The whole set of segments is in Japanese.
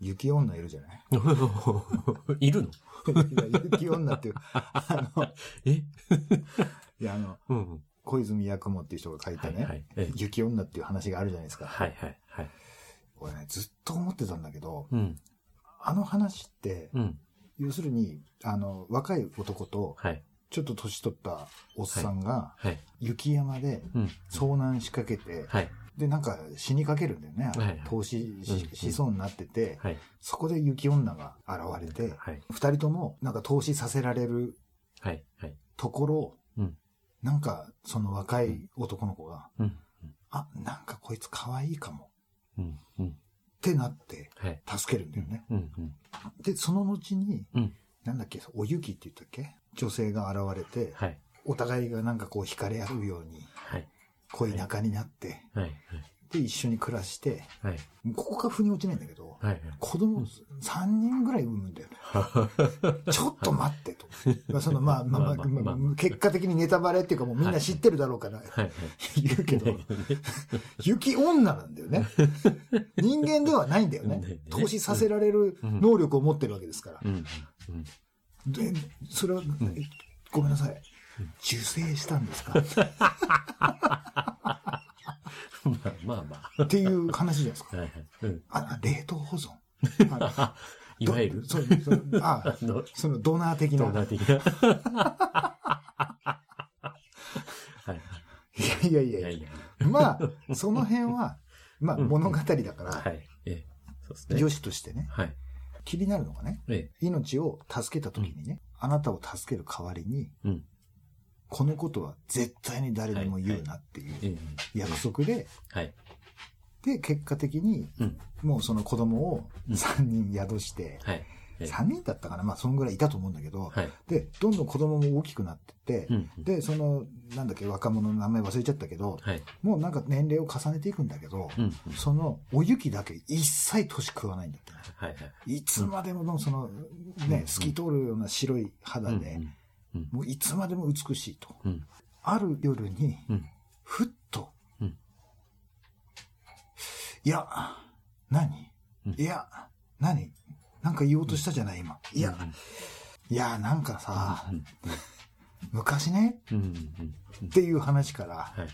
雪女いるじゃない？いるの？雪女っていう、あの、え？いや、あの、うんうん。小泉八雲っていう人が書いたね、はいはい。え雪女っていう話があるじゃないですか。はいはいはい。俺ね、ずっと思ってたんだけど、うん。あの話って、うん。要するに、あの、若い男と、はい。ちょっと年取ったおっさんが、はい。雪山でうん。遭難しかけて、はい。で、なんか死にかけるんだよね。はいはい投資しそうになってて、はい。そこで雪女が現れて、はい。二人ともなんか投資させられるはい。はい。ところ、うんなんかその若い男の子が、うん。あ、なんかこいつ可愛いかもうん。うん。ってなってはい。助けるんだよね。うん。うん。で、その後に、うん。なんだっけ、おゆきって言ったっけ？女性が現れて、はい。お互いがなんかこう惹かれ合うようにはい。恋仲になって、はい。で、一緒に暮らして、はい。ここが腑に落ちないんだけど、はい。子供3人ぐらい産むんだよね。ちょっと待ってと。まあそのまあまあまあまあまあまあ結果的にネタバレっていうかもうみんな知ってるだろうからはい。言うけど、雪女なんだよね。人間ではないんだよねね。投資させられる能力を持ってるわけですからう。ん。うん。で、それは、えごめんなさい。受精したんですか？まあまあまっていう話じゃないですか。あ。はいはい。うん。あ、冷凍保存。あ いわゆる？そう、そうあ あの、そのドナー的な。ドーナー的な。はい。いやいやいやいいや。まあ、その辺は、まあ物語だから、はい。女子としてね、はい。気になるのがね、ええ。命を助けた時にね、あなたを助ける代わりに、うん。このことは絶対に誰にも言うなっていうええ。約束で、はい。で、結果的に、うん。もうその子供をうん3人宿して、はい。ええ3人だったかな？まあ、そんぐらいいたと思うんだけど、はい。で、どんどん子供も大きくなってって、うん。で、その、なんだっけ、若者の名前忘れちゃったけど、はい。もうなんか年齢を重ねていくんだけど、うん。その、お雪だけ一切年食わないんだってい。つまでもその、ね、透き通るような白い肌で。もういつまでも美しいと。うん。ある夜に、うん。ふっと、うんいや、何、うんいや、何？なんか言おうとしたじゃない、今。いや、いや、なんかさ、うん。昔ね。っていう話からはい。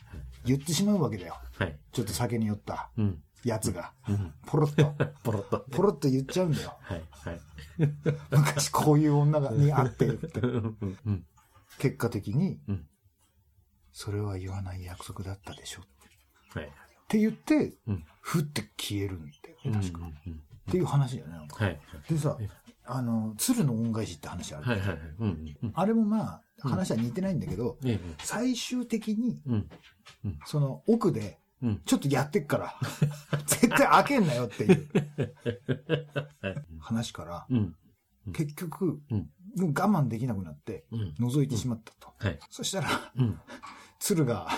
言ってしまうわけだよ。はい。ちょっと酒に酔ったうん。やつが。うん。ポロッと、ポロッと。ポロッと言っちゃうんだよ。はい。はい。昔こういう女がに会ってるって。結果的に、うんそれは言わない約束だったでしょ。っはい。て言って、うん。ふって消えるんだよ確か。っていう話だよね。なんかはい。でさえ、あの、鶴の恩返しって話ある。はい。はい。うん。うん。あれもまあ、話は似てないんだけど、ええ。最終的に、うん。その奥で、うん。ちょっとやってっから、絶対開けんなよっていうはい。話から、うん。結局、我慢できなくなって、うん。覗いてしまったと。はい。そしたら、うん。鶴が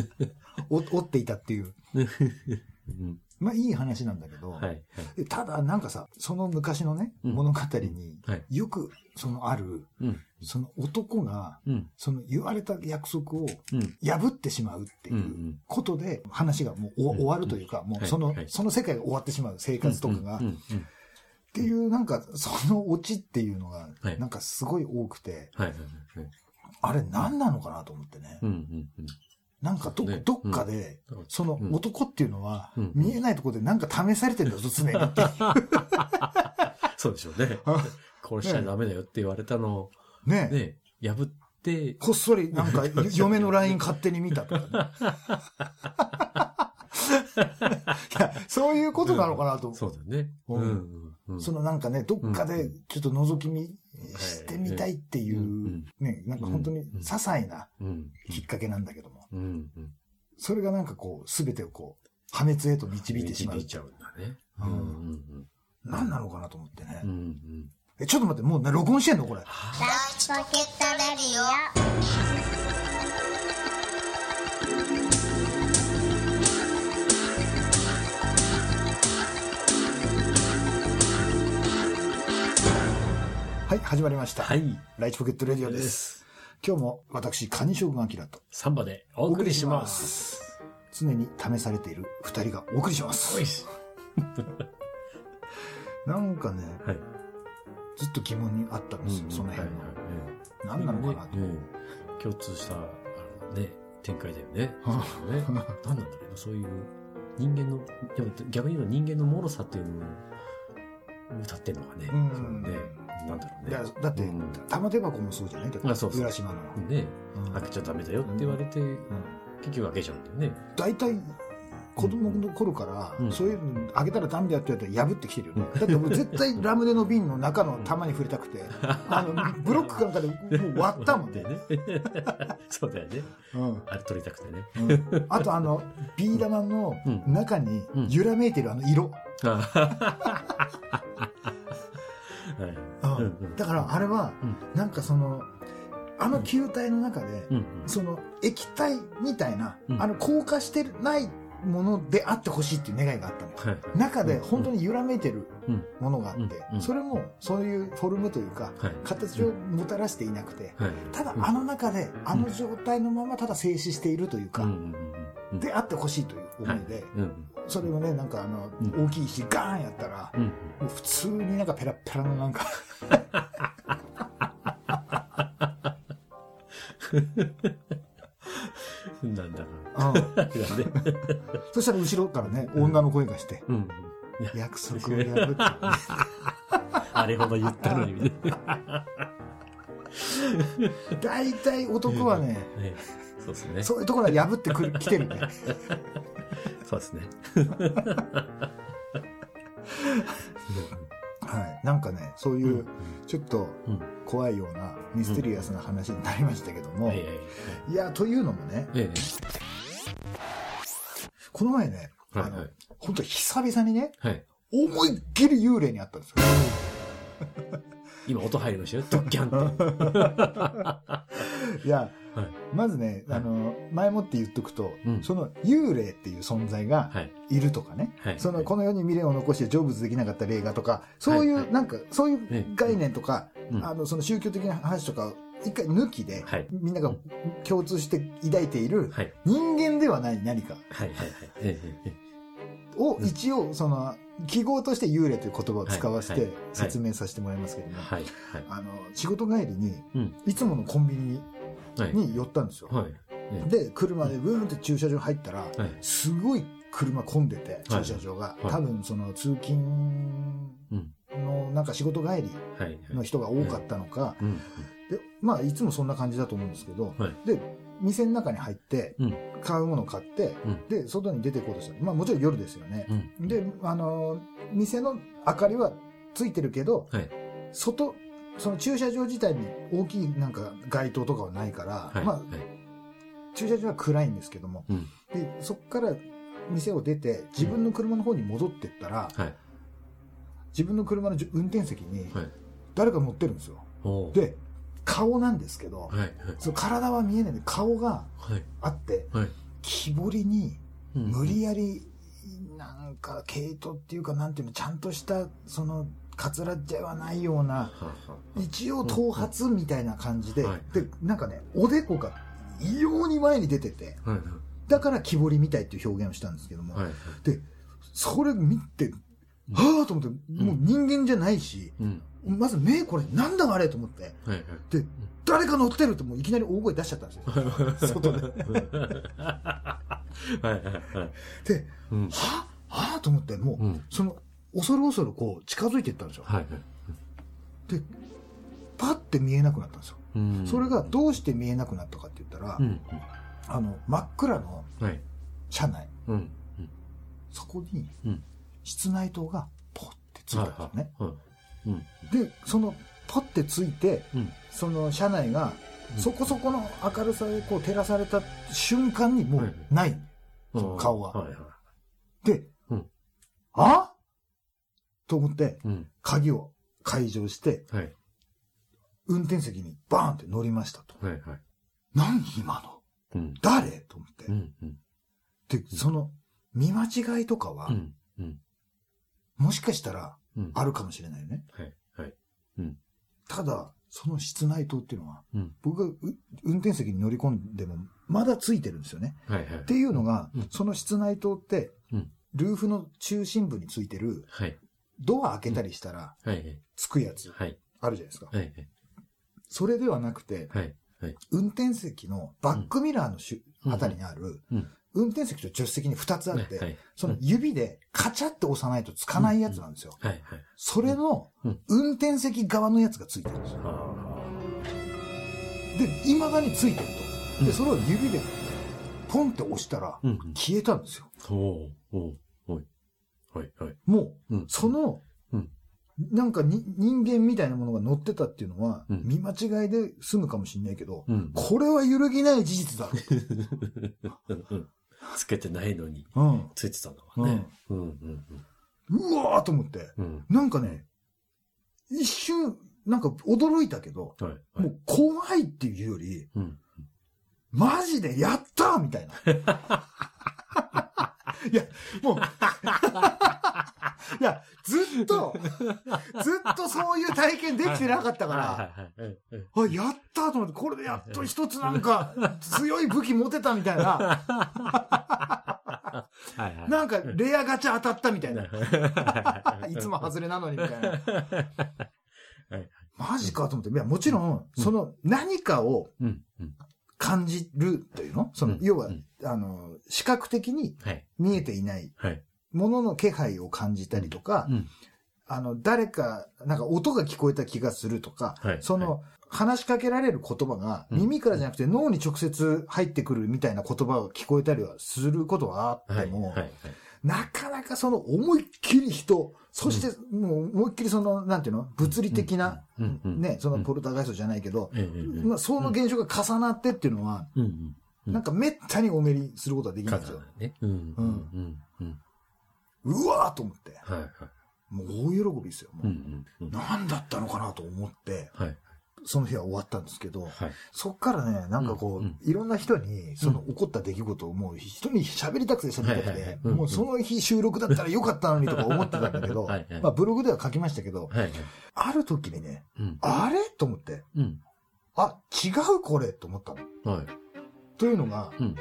お折っていたっていう、うん。まあいい話なんだけど、はい。でただなんかさ、その昔のね、うん物語にはい。よくそのある、うん。その男が、うん。その言われた約束をうん。破ってしまうってうん。う。いうんことで話がもうお終わるというか、もうそのはいは、いその世界が終わってしまう生活とかが、っうん。ていうなんかそのオチっていうのがはいなんかすごい多くて、はい。はい。あれ何なのかなと思ってね。うん。うん。なんかどねどっかで、うんそのうん男っていうのはうん見えないところでなんか試されてるんだぞ、常にって。そうでしょうね。殺しちゃダメだよって言われたのを、ねね、破って、こっそりなんか 嫁の LINE 勝手に見たとかね。いや、そういうことなのかなと。そうだね。うん。そのなんかね、どっかでちょっと覗き見してみたいっていうね、なんか本当に些細なうん。きっかけなんだけども。それがなんかこう、すべてをこう、破滅へと導いてしまう導い。ちゃうんだね。ううんん。うん。何なのかなと思ってねう。ん。え、ちょっと待って、もうね、録音してんのこれ。ラポケットレディオはい、始まりました。はい。ライチポケットレディオです。今日も私、カニ将軍ラとサンバでお送りします。常に試されている二人がお送りします。し。なんかね、はい。ずっと疑問にあったんですよ、その辺の。何なのかなと。ねうん共通した、あのね、展開だよね。ね。何なんだろうな、そういう人間の、でも逆に言うと人間の脆さっていうのを歌ってるのがね、うんそうね、なんだろうね。だだってうん、玉手箱もそうじゃない？だってあそうそう浦島の。ね、うん開けちゃダメだよって言われて、うん結局開けちゃうんだよね。大体、子供の頃から、うんそういうの開けたらダメだよって言われたら破ってきてるよね。だってもう絶対ラムネの瓶の中の玉に触れたくて、あの、ブロックかなんかでもう割ったもんね。ね。そうだよね。うんあれ取りたくてね。うんあとあの、ビー玉のうん中にうん揺らめいてるあの色。だからあれは、なんかその、あの球体の中で、うん。その液体みたいな、うん。あの硬化してないものであってほしいっていう願いがあったの。よ。はい。中で本当に揺らめいてるうん。ものがあって、うん。うん。それもそういうフォルムというか、はい。形をもたらしていなくて、はい。ただうん。あの中で、あの状態のままただ静止しているというか、うん。であってほしいという思いで、うんそれをね、なんかあの、うん大きい石ガーンやったら、うんもう普通になんかペラッペラのなんか、うん。なんだろうんう。だね。そしたら後ろからね、女の声がして、うん。約束を破って、あれほど言ったのにね。大体男はね、ねそうですね。そういうところは破ってくる、来てるね。そうですね。はい。なんかね、そういう、ちょっとうん怖いようなミステリアスな話になりましたけども、はいや、というのもね、えこの前ね、え。あのはいはい。、本当久々にね、はい。思いっきり幽霊に会ったんですよ。今音入りましたよ。ドッキャンって。いや、はい。まずね、はい。あの、前もって言っとくと、うん。その幽霊っていう存在がはい。いるとかね、はい。その、この世に未練を残して成仏できなかった霊画とか、そういう、はい。はい。なんか、そういう概念とか、うん。あの、その宗教的な話とか、一回抜きで、はい。みんなが共通して抱いている、はい。人間ではない何か。はい。はい。はい。ええ。えをうん。一応、その、記号として幽霊という言葉を使わせてはい。はい。説明させてもらいますけども、えはい。はい。あの、仕事帰りに、うん。いつものコンビニはい。に寄ったんですよ。で、車でブーンって駐車場入ったら。すごい車混んでて、はい駐車場が。はい多分、その、通勤うん。の、なんか仕事帰りはい。の人が多かったのか、うん。で、まあ、いつもそんな感じだと思うんですけど、はいで、店の中に入ってうん、買うものを買って、うんで、外に出てこうとした。まあ、もちろん夜ですよね。うん。で、あの、店の明かりはついてるけど、はい。外、その駐車場自体に大きいなんか街灯とかはないから、はい。まあは、い。駐車場は暗いんですけども、うん。で、そこから店を出て、自分の車の方に戻ってったら、はい。自分の車の運転席にはい。誰か乗ってるんですよ。おーで、顔なんですけど、はい。はい。その体は見えないんで顔がはい。あって、はい。木彫りにうん無理やり、なんか毛糸っていうかなんていうの、ちゃんとした、その、カツラではないような、一応頭髪みたいな感じで、はいで、なんかね、おでこが異様に前に出てて、はい。だから木彫りみたいっていう表現をしたんですけども。で、それ見て、はぁと思って、もう人間じゃないし、うん。まず目これなんだあれと思って。で、誰か乗ってるってもういきなり大声出しちゃったんですよ。外で。で、うん。はぁ？はぁと思って、もう、うん。その、恐る恐るこう近づいていったんですよ。はい。で、パッて見えなくなったんですよ。うん。それがどうして見えなくなったかって言ったら、うん。あの、真っ暗のはい。車内、うん。そこにうん。室内灯がポッてついたんですよね。で、そのポッてついて、うん。その車内がうんそこそこの明るさでこう照らされた瞬間にもうない。その顔ははい。はい。で、うんあと思ってうん。鍵を解錠してはい。運転席にバーンって乗りましたと。はい。はい。何今の？うん。誰？と思ってう。ん。うん。で、その見間違いとかはうん。うん。もしかしたらうん。あるかもしれないよね。はい。はい。ただ、その室内灯っていうのはうん。僕がう運転席に乗り込んでもまだついてるんですよね。はい。はい。っていうのがうん、その室内灯ってうん、ルーフの中心部についてる、はい。ドア開けたりしたら。つくやつ、はい。あるじゃないですか。それではなくて。運転席のバックミラーのしゅ、うんあたりにある、うん運転席と助手席に2つあって、はい。その指でカチャって押さないとつかないやつなんですよ。それのうん運転席側のやつがついてるんですよ。はで、未だについてると。で、うんそれを指でポンって押したら。消えたんですよ。はい。はい。はい。もう、うん。その、うんなんかに人間みたいなものが乗ってたっていうのは、うん見間違いで済むかもしれないけど、うん。これは揺るぎない事実だ。うん つけてないのに、うん。ついてたのはね。うわーと思って。うん。なんかね、一瞬、なんか驚いたけど、はい。はい。もう怖いっていうより、うん。マジでやったーみたいな。いや、もう、いや、ずっと、ずっとそういう体験できてなかったかはい。ら。あ、やったーと思って、これでやっと一つなんか強い武器持てたみたいな。なんかレアガチャ当たったみたいな。はいつも外れなのにみたいな。はい。マジかと思って。いや、もちろん、その何かを。感じるというの？そのうん、要はうん、あの、視覚的にはい。見えていないはい。ものの気配を感じたりとかう、ん。あの、誰か、なんか音が聞こえた気がするとかはい、その、話しかけられる言葉がうん耳からじゃなくて脳に直接入ってくるみたいな言葉が聞こえたりはすることはあっはい。ても、はい。なかなかその思いっきり人、そしてもう思いっきりその、なんていうの？物理的な。ね、そのポルターガイストじゃないけど、まあ、その現象が重なってっていうのは。なんかめったにお目にすることはできないんですよ。ね。うん。うん。うわーと思って。はい。はい。もう大喜びですよ。もう。うんうん。何だったのかなと思って、はい。その日は終わったんですけど、はい。そっからね、なんかこう、うんうんいろんな人に、その起こった出来事をもう人に喋りたくて喋りたくて、もうその日収録だったらよかったのにとか思ってたんだけど、はいはいまあブログでは書きましたけど、はい。はい。ある時にね、うん。あれ？と思って、うん。あ、違うこれ？と思ったの。はい。というのが、うん。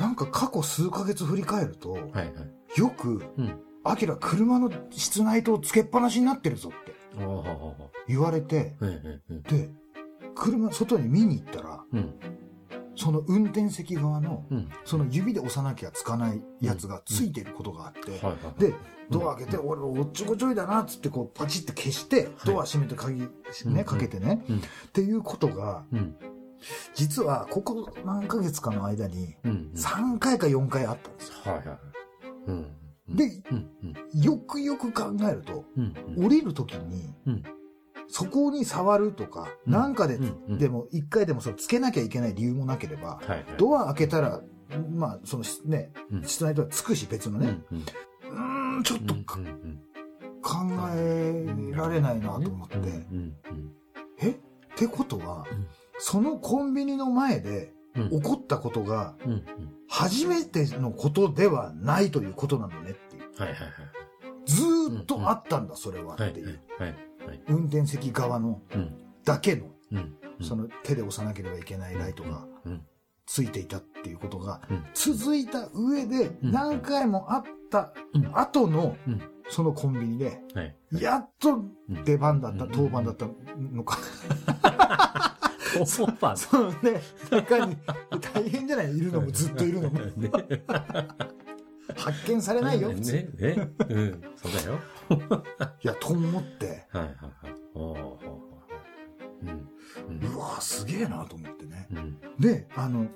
なんか過去数ヶ月振り返ると、はい。はい。よく、うん。アキラ車の室内灯つけっぱなしになってるぞって言われて。で、車、外に見に行ったら、うん。その運転席側の、うん。その指で押さなきゃつかないやつがついてることがあって。で、ドア開けて、俺、おっちょこちょいだな、つって、こう、パチって消して、ドア閉めて鍵、うんね、かけてね、うんっていうことが、うん。実は、ここ何ヶ月かの間に、うん。3回か4回あったんですよ。で。よくよく考えると、うん。降りるときに、うん。そこに触るとか、うんなんかで、でも、一回でもそれつけなきゃいけない理由もなければ。ドア開けたら、まあ、そのね、うん室内ドアつくし、別のね、うん。ちょっと。考えられないなと思って。え？ってことは、うんそのコンビニの前でうん。起こったことがうん。初めてのことではないということなのねっていう。はい。はい。ずーっとあったんだ、それははい。っていう。はい。はい。運転席側のうん。だけの、うん。その手で押さなければいけないライトがうん。ついていたっていうことがうん。続いた上でうん何回もあったうん後のうんそのコンビニではい。やっとうん出番だった、うん当番だったのか。オーバーそのね、中に大変じゃない？いるのもずっといるのも。ね。発見されないよ、普通。ね。ね。うん。そうだよ。いや、と思って、はい。はい。はい。おお。うん。うん。うわぁ、すげえなと思ってね。うん。で、あの、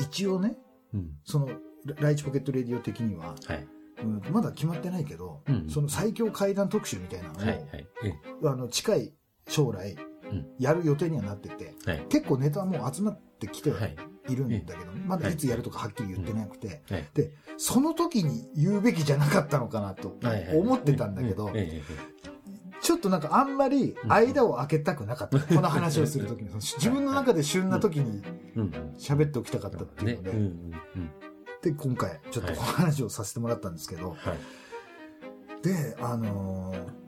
一応ね、うん。その、ライチポケットレディオ的には、はい。うんまだ決まってないけど、うんその最強怪談特集みたいなのを、はい。はい。えあの、近い将来うん、やる予定にはなってて、はい。結構ネタはもう集まってきてはい。いるんだけど、まだいつやるとかはっきり言ってなくて、はい。で、その時に言うべきじゃなかったのかなと思ってたんだけど、ええちょっとなんかあんまり間を空けたくなかった。この話をするときに、自分の中で旬な時に。喋っておきたかったっていうの。で。で、今回ちょっとお話をさせてもらったんですけど、はい。で、あのー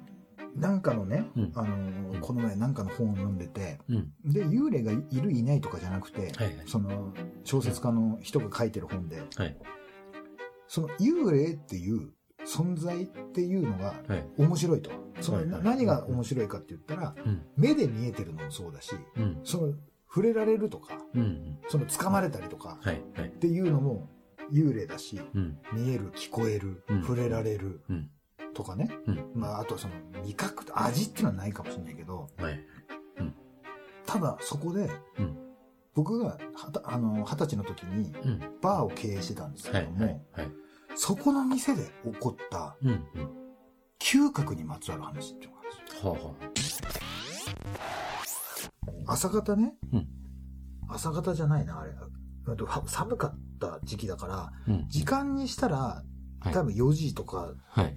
なんかのね、うんあのーこの前なんかの本を読んでて、うん。で、幽霊がいるいないとかじゃなくて、はいはいその小説家の人が書いてる本で、はい。その幽霊っていう存在っていうのがはい。面白いと。そのはいはい何が面白いかって言ったら、うん。目で見えてるのもそうだし、うん。その触れられるとか、うん。その掴まれたりとかっ。ていうのも幽霊だし、うん。見える、聞こえるうん、触れられるうん。とかね。うん。まあ、あとその味覚と味っていうのはないかもしれないけど、はい。ただそこで、うん僕があの二十歳の時にうん。バーを経営してたんですけはい。ども、はい。はい。そこの店で起こったうん。うん。嗅覚にまつわる話っていうのがあるんですよ。はあは朝方ね、うん朝方じゃないな、あれ。寒かった時期だから、あ。うん。時間にしたら、はい多分4時とかはい。はい。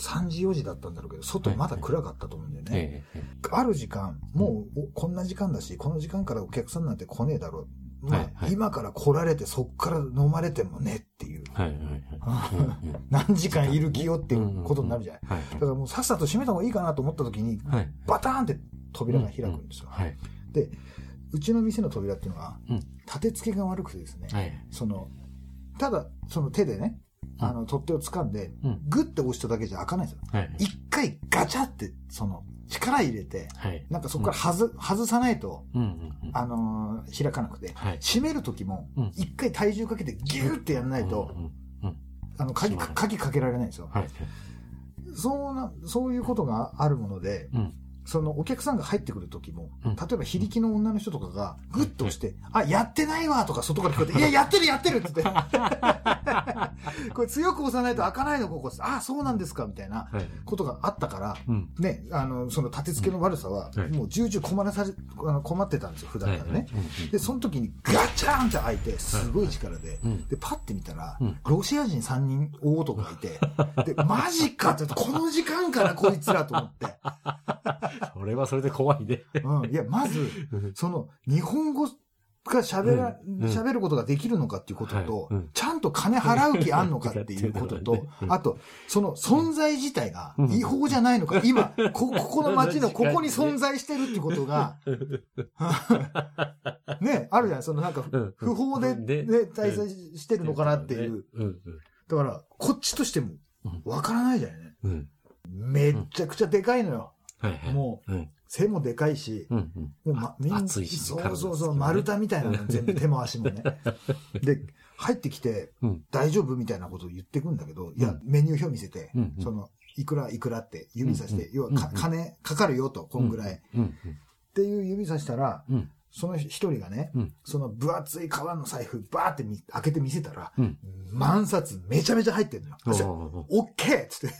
3時4時だったんだろうけど、外まだ暗かったと思うんだよね。ある時間、もうおこんな時間だし、この時間からお客さんなんて来ねえだろう。まあ、今から来られてそっから飲まれてもねっていう。何時間いる気よっていうことになるじゃない。はい。だからもうさっさと閉めた方がいいかなと思った時に、はい。バターンって扉が開くんですよ。はい。で、うちの店の扉っていうのはうん、立て付けが悪くてですね、はい。その、ただ、その手でね、うんあの、取っ手を掴んでうん、グッて押しただけじゃ開かないんですよ。はい。一回ガチャって、その、力入れて、はい。なんかそこから外、外さないと。あのー開かなくて、はい。閉める時もうん、一回体重かけてギューってやらないと。あの、鍵、鍵かけられないんですよ。はい。そうな、そういうことがあるもので、うん。そのお客さんが入ってくる時も、うん。例えば非力の女の人とかがグッと押して、あ、やってないわとか外から聞こえて、いや、やってるやってるって言って、これ強く押さないと開かないのここです。あ、そうなんですかみたいなはい。ことがあったから、うん。ね、あの、その立て付けの悪さははい、もう重々困らされ、困ってたんですよ、普段からね。はい。で、その時にガチャンって開いて、すごい力で、うん。で、パッて見たらうん、ロシア人3人大男がいて、で、マジかって、この時間からこいつらと思って、それはそれで怖いね。うん、いや、まず、その、日本語が喋ら、うん。うん。喋ることができるのかっていうことと、はい。うん。ちゃんと金払う気あんのかっていうことと、うん。あと、その存在自体がうん。違法じゃないのか、今、こ、ここの街の ここに存在してるってことが、ね、あるじゃないそのなんか、うん。不法で、ね、滞在してるのかなっていう。。うん。だから、こっちとしても、わからないじゃないね。うん。めっちゃくちゃでかいのよ。はいはい。もう背もでかいし、うん。うん。もうま、みん熱いしそう体そうそう、丸太みたいなの 全部手も足もね。で、入ってきてうん、大丈夫みたいなことを言ってくんだけど、いや、メニュー表見せてうん、その、いくらいくらって指さして、うん要はかうん金かかるよと、こんぐらい。っうん。ていう指さしたら、うん。その一人がねうん、その分厚い革の財布バーってみ開けて見せたらうん、万冊めちゃめちゃ入ってんのよ。オッケーっつって。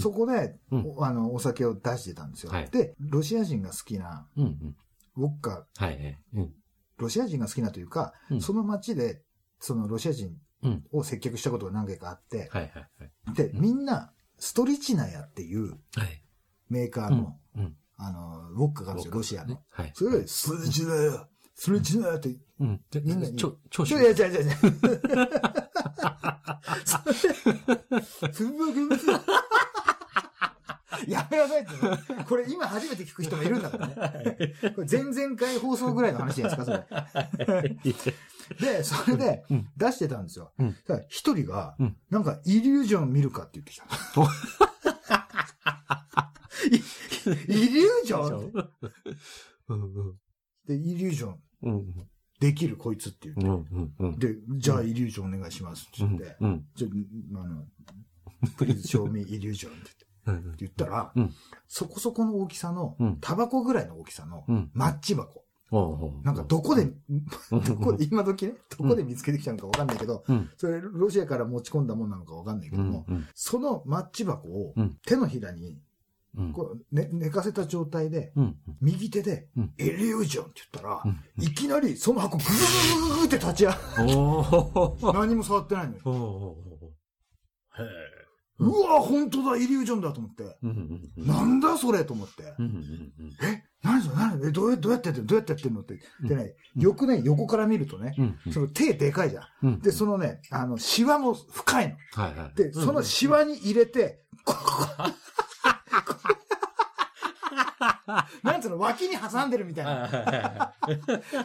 そこで、うんおあの、お酒を出してたんですよ。はいで、ロシア人が好きな、うん。うん。ウォッカ、はいはい。うん。ロシア人が好きなというか、うんその街で、そのロシア人うん。を接客したことが何回かあって、はいはいはい。で、みんな、ストリチナヤっていうはい。メーカーの、うん。あの、ウォッカがあるんですよ、ロシアの。。はい。それが、ストリチナヤ、ストリチナヤって、うん。でみんなにちょ、ちょ、ちょ、いや、いやいやいや。すんごくやめなさいって。これ今初めて聞く人もいるんだからね。これ前々回放送ぐらいの話じゃないですか、それ。で、それでうん出してたんですよ。一人がうん、なんかイリュージョン見るかって言ってきた。イイリュージョンうんうん。で、イリュージョンうん。できるこいつって言って。うんうんうん。で、じゃあイリュージョンお願いしますってうん言って。うん。じゃあ、あの、please show me illusion ってうん言ったら、うんそこそこの大きさのうん、タバコぐらいの大きさのうん。マッチ箱。なんかどこで、うんどこで、今時ね、どこで見つけてきたのかわかんないけど、うん。それロシアから持ち込んだもんなのかわかんないけうんども、うんそのマッチ箱をうん手のひらにうん。こう、ね、寝かせた状態で、うん。右手でうん、イリュージョンって言ったらう、んいきなりその箱ググググググって立ち上がおお。何も触ってないのよ。うわ、本当だ、イリュージョンだと思って。なんだそれと思って。え何それ何？えどうやどうやってやってんの？どうやってやってんの？って。うんでね、よくね、横から見るとね。その手でかいじゃん。うんで、そのね、あの、シワも深いの。で、そのシワに入れて、ここ なんつうの、脇に挟んでるみたいな。は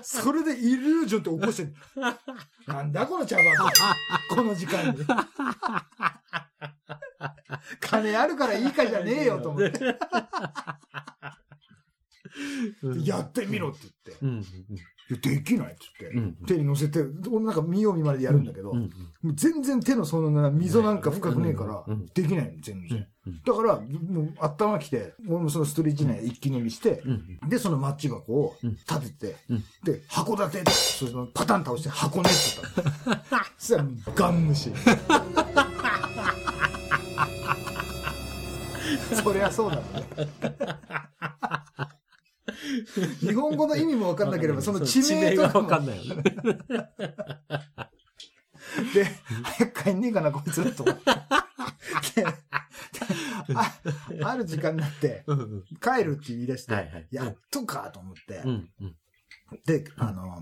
それでイリュージョンって起こしてる。なんだこの茶番この時間に。金あるからいいかじゃねえよと思って。いやってみろって言って。できないって言って。うん。手に乗せて、俺なんか見よう見まねでやるんだけど、全然手のそのな溝なんか深くねえからうん、できないの、全うん然。だから、もう頭きて、俺もそのストレッチ内一気飲みして、うん。で、そのマッチ箱をうん立てて、うんで、函館って、そのパタン倒して箱根って言ったの。そしたら、ガン無視。そりゃそうだね。日本語の意味も分かんなければ、その地名とかもがわかんないよね。で、早く帰んねえかな、こいつと思って。であある時間になって、うん。帰るって言い出して、はいはい。やっとかと思って、うん。うん。で、あの、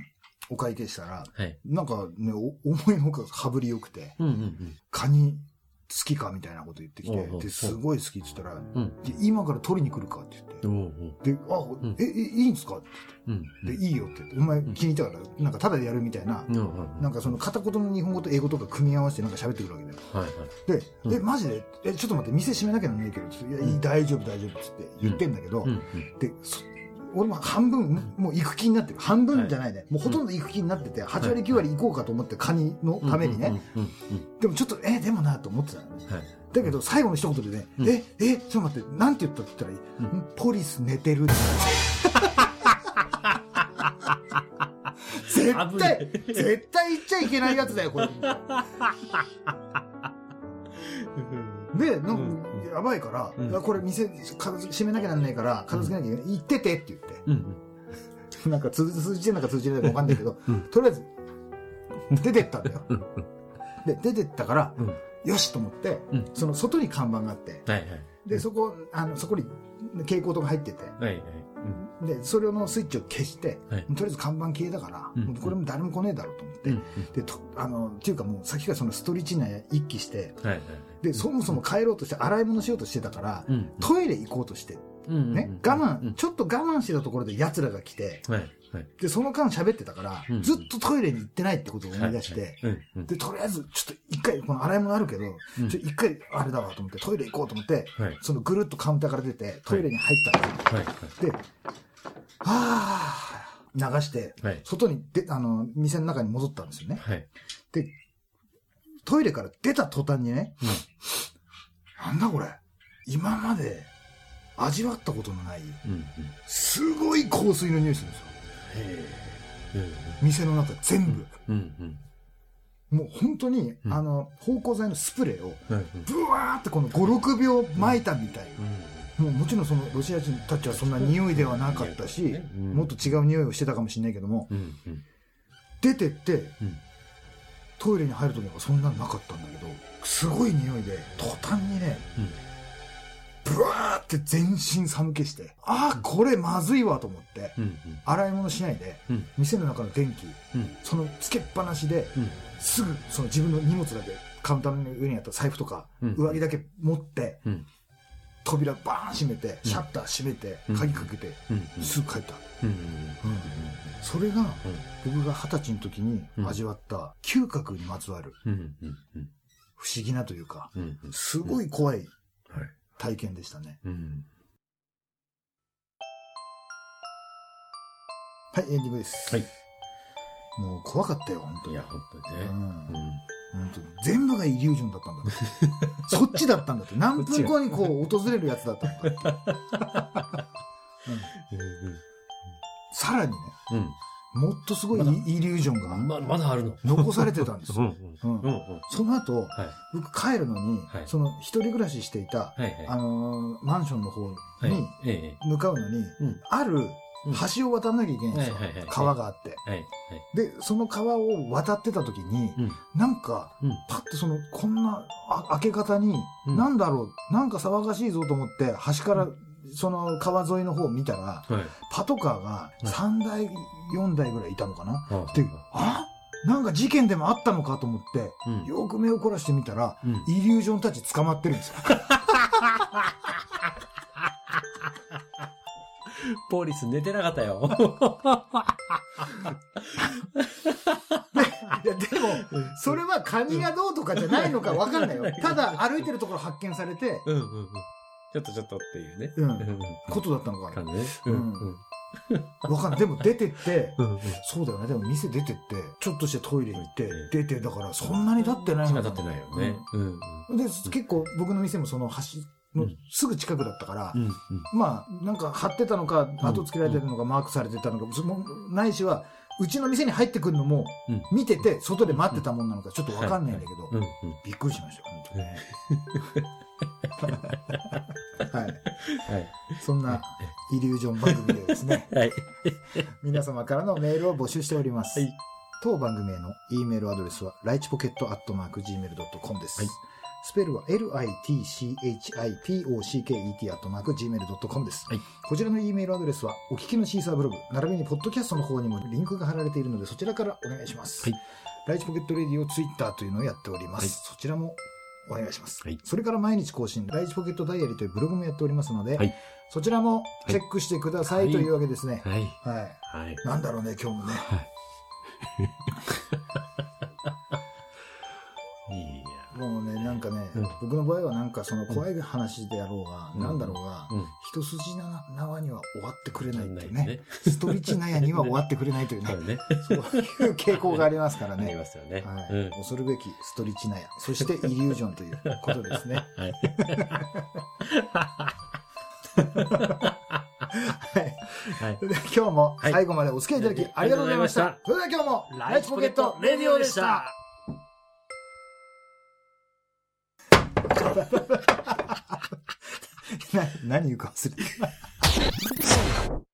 お会計したら、はい。なんかね、お思いのほか羽振り良くて、うん。うん。カニ好きかみたいなこと言ってきてで、すごい好きって言ったら、うん。で今から取りに来るかって言って、で、あ、んえ、えいいんですかってうん。言って、で、いいよって言って、お前気に入ったから、なんかタダでやるみたいな。なんかその片言の日本語と英語とか組み合わせてなんか喋ってくるわけだよ。はいはい。で、うんえ、マジでえ、ちょっと待って、店閉めなきゃなんないけど、いや、いい、大丈夫、大丈夫って言ってんだけど、うん。で、そ俺も半分、もう行く気になってる。半分じゃないね。もうほとんど行く気になってて、8割9割行こうかと思って、カニのためにね。でもちょっと、え、でもなと思ってた。はい。だけど、最後の一言でね、うんえ、え、ちょっと待って、なんて言ったって言ったらいい、うんんポリス寝てるって絶対、絶対言っちゃいけないやつだよ、これ。で、なんか、やばいから、うんこれ店、片付け閉めなきゃなんないから、片付けなきゃいけない。行っててって言って。うん。なんか通通じてんのか通じてないのかわかんないけど、うんとりあえず、出てったんだよ。うん。で、出てったから、うん。よしと思って、うんその外に看板があって、はいはい。で、そこ、あの、そこに蛍光灯が入ってて、はいはい。で、それのスイッチを消して、はいとりあえず看板消えたから、うんこれも誰も来ねえだろうと思って、うん。で、とあの、っていうかもう先がそのストリッチ内一気して、はいはい。で、そもそも帰ろうとして洗い物しようとしてたから、うん。トイレ行こうとして、うん。ね、我慢、ちょっと我慢してたところで奴らが来て、はいはい。で、その間喋ってたから、うんずっとトイレに行ってないってことを思い出して。で、とりあえず、ちょっと一回、この洗い物あるけど、一回、あれだわと思って、トイレ行こうと思って、はい。そのぐるっとカウンターから出て、トイレに入ったんですよ。はい。で、はぁ、流して、はい。外に出、あの、店の中に戻ったんですよね。はい。で、トイレから出た途端にね、なんだこれ、今まで味わったことのない、うん。うん。すごい香水の匂いするんですよ。へ店の中全部。え。うん。うん。もう本当に、うんあの、芳香剤のスプレーを、うん。ブワーってこの5、6秒巻いたみたい。もうもちろんそのロシア人たちはそんな匂いではなかったし、うんもっと違う匂いをしてたかもしれないけども、うん。うん。出てって、うんトイレに入るときはそんなのなかったんだけど、すごい匂いで、途端にね、ブワーって全身寒気して、ああ、これまずいわと思って、うん。洗い物しないで、うん。店の中の電気、うん。そのつけっぱなしで、うん。すぐその自分の荷物だけ、カウンターの上にあった財布とか、うん上着だけ持って、うん。扉バーン閉めて、うんシャッター閉めて、うん鍵かけて、うん。すぐ帰った。うん。それが、僕が二十歳の時に味わった嗅覚にまつわる。不思議なというか、うん。すごい怖いはい。体験でしたね。うん。はい、エンディングです。はい。もう怖かったよ、本当に。いや、本当にね。うんうん。本当に全部がイリュージョンだったんだ。そっちだったんだって。何分後にこう訪れるやつだったんだって。さらにね、うん。もっとすごいイリュージョンがま、まだあるの残されてたんですうん。よ。うん。うん。その後、はい。僕帰るのに、はいその一人暮らししていた、はい。はい。あのーマンションの方はいに。ええ。向かうのに、うんある橋を渡らなきゃいけないんですよ。川があって。で、その川を渡ってた時に、うん。なんか、うん。パッてその、こんなあ明け方に、うんなんだろう、なんか騒がしいぞと思って、橋から、その川沿いの方を見たら、はい。パトカーがい3台、4台ぐらいいたのかな。あで、あなんか事件でもあったのかと思って、うん。よく目を凝らしてみたら、うん。イリュージョンたち捕まってるんですよ。ポリス寝てなかったよ。いや、でも、それはカニがどうとかじゃないのかわかんないよ。ただ歩いてるところ発見されて、うんうんうん。ちょっとちょっとっていうね。うんうんことだったのか感じね。ううんんうん。わかんない。でも出てって、うんうん。そうだよね。でも店出てって、ちょっとしてトイレ行ってうん、出て、だからそんなに経ってないのか時間経ってないよね。うんうん。で、結構僕の店もその橋のうんすぐ近くだったから、うんうん。まあ、なんか貼ってたのか、後付けられてるのか、マークされてたのか、そのないしは、うちの店に入ってくるのもうん、見てて、外で待ってたもんなのか、ちょっとわかんないんだけど。びっくりしましたよ、本当にね。はい。はい。そんなイリュージョン番組でですね、はい。皆様からのメールを募集しております。はい当番組への E メールアドレスは、ライチポケットアットマーク Gmail.com です。はいスペルは litchipocket アットマーク Gmail.com です。はいこちらの E メールアドレスは、お聞きのシーサーブログ、並びにポッドキャストの方にもリンクが貼られているので、そちらからお願いします。はいライチポケットレディオツイッターというのをやっております。はいそちらもお願いします。はいそれから毎日更新、ライチポケットダイアリーというブログもやっておりますので、はいそちらもチェックしてください、はいというわけですね。はい。はい。はい。なんだろうね、今日もね。いなんかね、うん僕の場合はなんかその怖い話であろうが、うんなんだろうが、うん。一筋な縄には終わってくれないっていうね。ストリチナヤには終わってくれないというね そう。いう傾向がありますからありね。ますよね。はい、うん。恐るべきストリチナヤ。そしてイリュージョンということですね。はい。はい。では今日も最後までお付き合いいただきはいありがとうございました。あそれでは今日もライチポケットレディオでした。な何言うか忘れた。